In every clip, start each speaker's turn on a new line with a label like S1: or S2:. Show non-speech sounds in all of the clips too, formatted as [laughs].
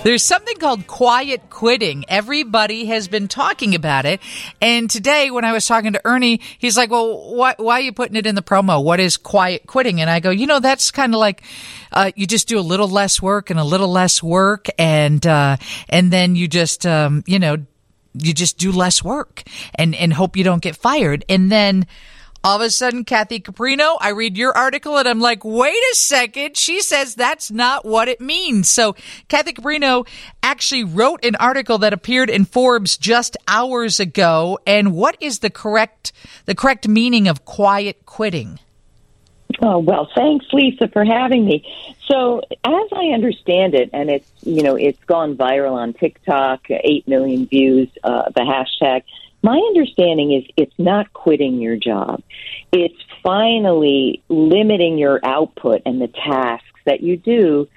S1: [laughs]
S2: There's something called quiet quitting. Everybody has been talking about it. And today, when I was talking to Ernie, he's like, well, why, why are you putting it in the promo? What is quiet quitting? And I go, you know, that's kind of like, uh, you just do a little less work and a little less work. And, uh, and then you just, um, you know, you just do less work and, and hope you don't get fired. And then, all of a sudden, Kathy Caprino, I read your article and I'm like, wait a second. She says that's not what it means. So Kathy Caprino actually wrote an article that appeared in Forbes just hours ago. And what is the correct, the correct meaning of quiet quitting?
S3: Oh, well, thanks, Lisa, for having me. So, as I understand it, and it's, you know, it's gone viral on TikTok, 8 million views, uh, the hashtag. My understanding is it's not quitting your job. It's finally limiting your output and the tasks that you do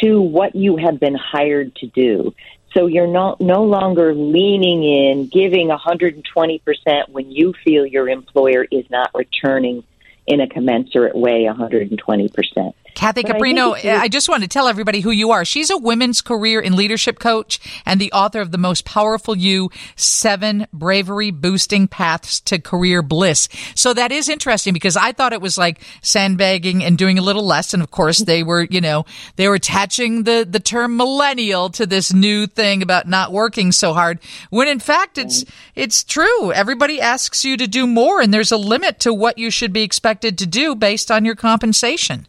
S3: to what you have been hired to do. So you're not no longer leaning in, giving 120% when you feel your employer is not returning in a commensurate way 120%.
S2: Kathy Caprino, I, I, just want to tell everybody who you are. She's a women's career and leadership coach and the author of The Most Powerful You Seven Bravery Boosting Paths to Career Bliss. So that is interesting because I thought it was like sandbagging and doing a little less. And of course, they were, you know, they were attaching the, the term millennial to this new thing about not working so hard. When in fact, it's, it's true. Everybody asks you to do more and there's a limit to what you should be expected to do based on your compensation.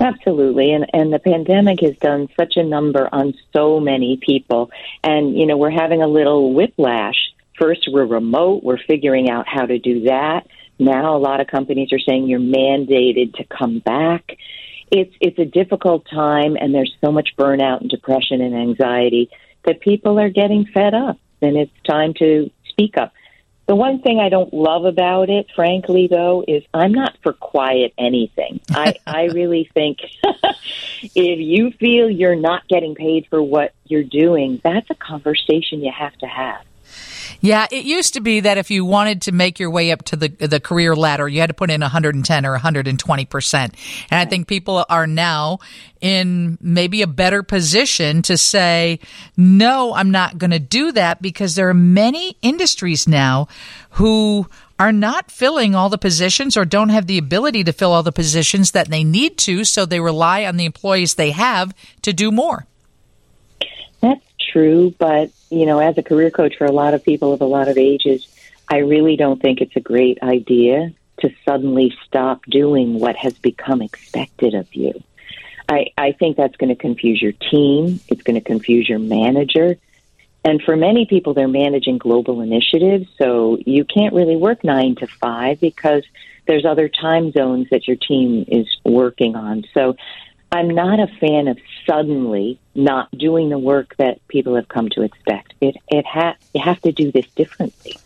S3: Absolutely. And, and the pandemic has done such a number on so many people. And, you know, we're having a little whiplash. First, we're remote. We're figuring out how to do that. Now, a lot of companies are saying you're mandated to come back. It's, it's a difficult time, and there's so much burnout and depression and anxiety that people are getting fed up. And it's time to speak up. The one thing I don't love about it, frankly, though, is I'm not for quiet anything. I, [laughs] I really think [laughs] if you feel you're not getting paid for what you're doing, that's a conversation you have to have.
S2: Yeah, it used to be that if you wanted to make your way up to the the career ladder, you had to put in 110 or 120 percent. And I think people are now in maybe a better position to say, no, I'm not going to do that because there are many industries now who are not filling all the positions or don't have the ability to fill all the positions that they need to, so they rely on the employees they have to do more.
S3: That's true, but you know, as a career coach for a lot of people of a lot of ages, I really don't think it's a great idea to suddenly stop doing what has become expected of you. I, I think that's going to confuse your team. It's going to confuse your manager. And for many people, they're managing global initiatives, so you can't really work nine to five because there's other time zones that your team is working on. So I'm not a fan of suddenly not doing the work that people have come to expect. It it ha- you have to do this differently.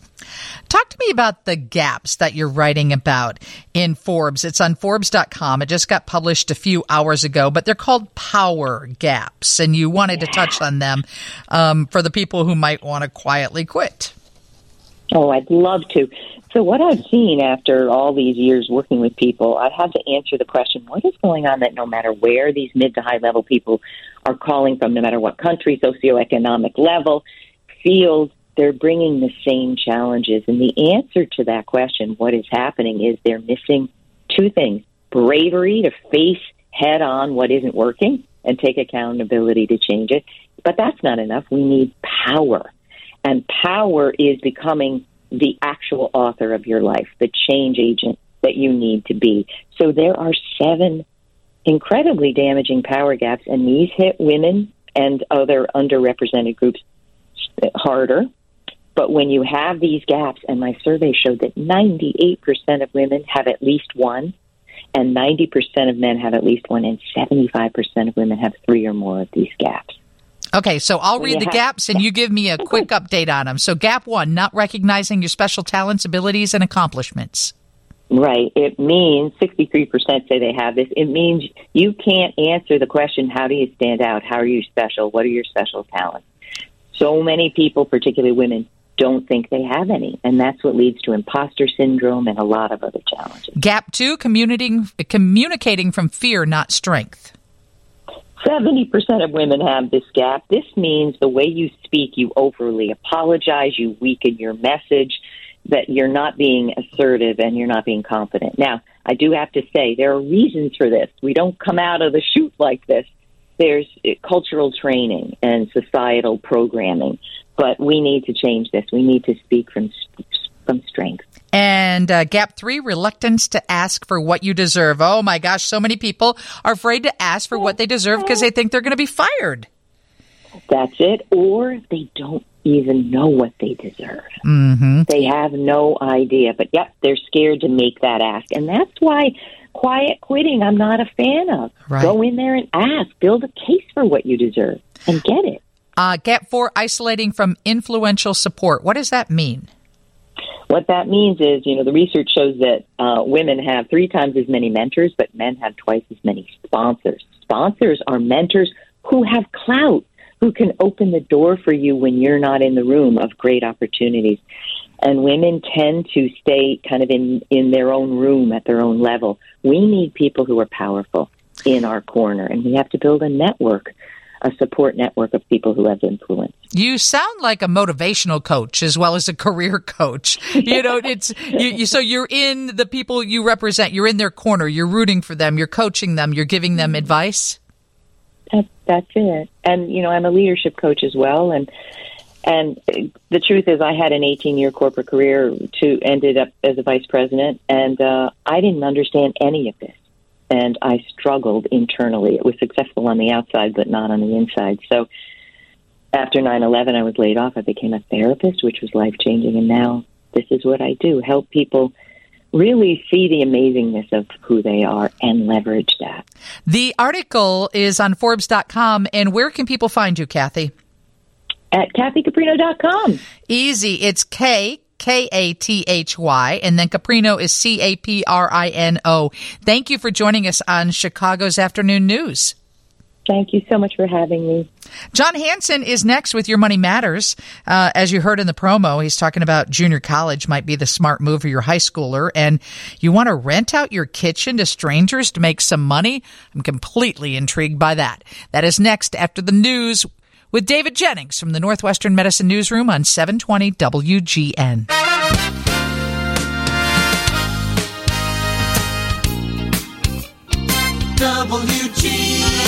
S2: Talk to me about the gaps that you're writing about in Forbes. It's on Forbes.com. It just got published a few hours ago, but they're called power gaps, and you wanted yeah. to touch on them um, for the people who might want to quietly quit.
S3: Oh, I'd love to. So, what I've seen after all these years working with people, I've had to answer the question what is going on that no matter where these mid to high level people are calling from, no matter what country, socioeconomic level, field, they're bringing the same challenges. And the answer to that question, what is happening, is they're missing two things bravery to face head on what isn't working and take accountability to change it. But that's not enough. We need power. And power is becoming the actual author of your life, the change agent that you need to be. So there are seven incredibly damaging power gaps, and these hit women and other underrepresented groups harder. But when you have these gaps, and my survey showed that 98% of women have at least one, and 90% of men have at least one, and 75% of women have three or more of these gaps.
S2: Okay, so I'll read the gaps and you give me a quick update on them. So, gap one, not recognizing your special talents, abilities, and accomplishments.
S3: Right. It means 63% say they have this. It means you can't answer the question, how do you stand out? How are you special? What are your special talents? So many people, particularly women, don't think they have any. And that's what leads to imposter syndrome and a lot of other challenges.
S2: Gap two, communicating, communicating from fear, not strength.
S3: 70% of women have this gap. This means the way you speak, you overly apologize, you weaken your message, that you're not being assertive and you're not being confident. Now, I do have to say there are reasons for this. We don't come out of the chute like this. There's uh, cultural training and societal programming, but we need to change this. We need to speak from from strength.
S2: And uh, gap three, reluctance to ask for what you deserve. Oh my gosh, so many people are afraid to ask for what they deserve because they think they're going to be fired.
S3: That's it. Or they don't even know what they deserve.
S2: Mm-hmm.
S3: They have no idea. But yep, they're scared to make that ask. And that's why quiet quitting I'm not a fan of.
S2: Right.
S3: Go in there and ask. Build a case for what you deserve and get it.
S2: Uh, gap four, isolating from influential support. What does that mean?
S3: What that means is, you know, the research shows that uh, women have three times as many mentors, but men have twice as many sponsors. Sponsors are mentors who have clout who can open the door for you when you're not in the room of great opportunities. And women tend to stay kind of in, in their own room at their own level. We need people who are powerful in our corner, and we have to build a network a support network of people who have influence.
S2: You sound like a motivational coach as well as a career coach. You know, it's you, you, so you're in the people you represent. You're in their corner. You're rooting for them. You're coaching them. You're giving them advice.
S3: That, that's it. And you know, I'm a leadership coach as well, and and the truth is, I had an 18 year corporate career to ended up as a vice president, and uh, I didn't understand any of this, and I struggled internally. It was successful on the outside, but not on the inside. So after 9/11, I was laid off. I became a therapist, which was life changing, and now this is what I do: help people really see the amazingness of who they are and leverage that.
S2: The article is on Forbes.com. And where can people find you, Kathy?
S3: At KathyCaprino.com.
S2: Easy. It's K. K A T H Y, and then Caprino is C A P R I N O. Thank you for joining us on Chicago's Afternoon News.
S3: Thank you so much for having me.
S2: Jon Hansen is next with Your Money Matters. Uh, as you heard in the promo, he's talking about junior college might be the smart move for your high schooler, and you want to rent out your kitchen to strangers to make some money. I'm completely intrigued by that. That is next after the news with David Jennings from the Northwestern Medicine Newsroom on 720 WGN.
S4: WGN.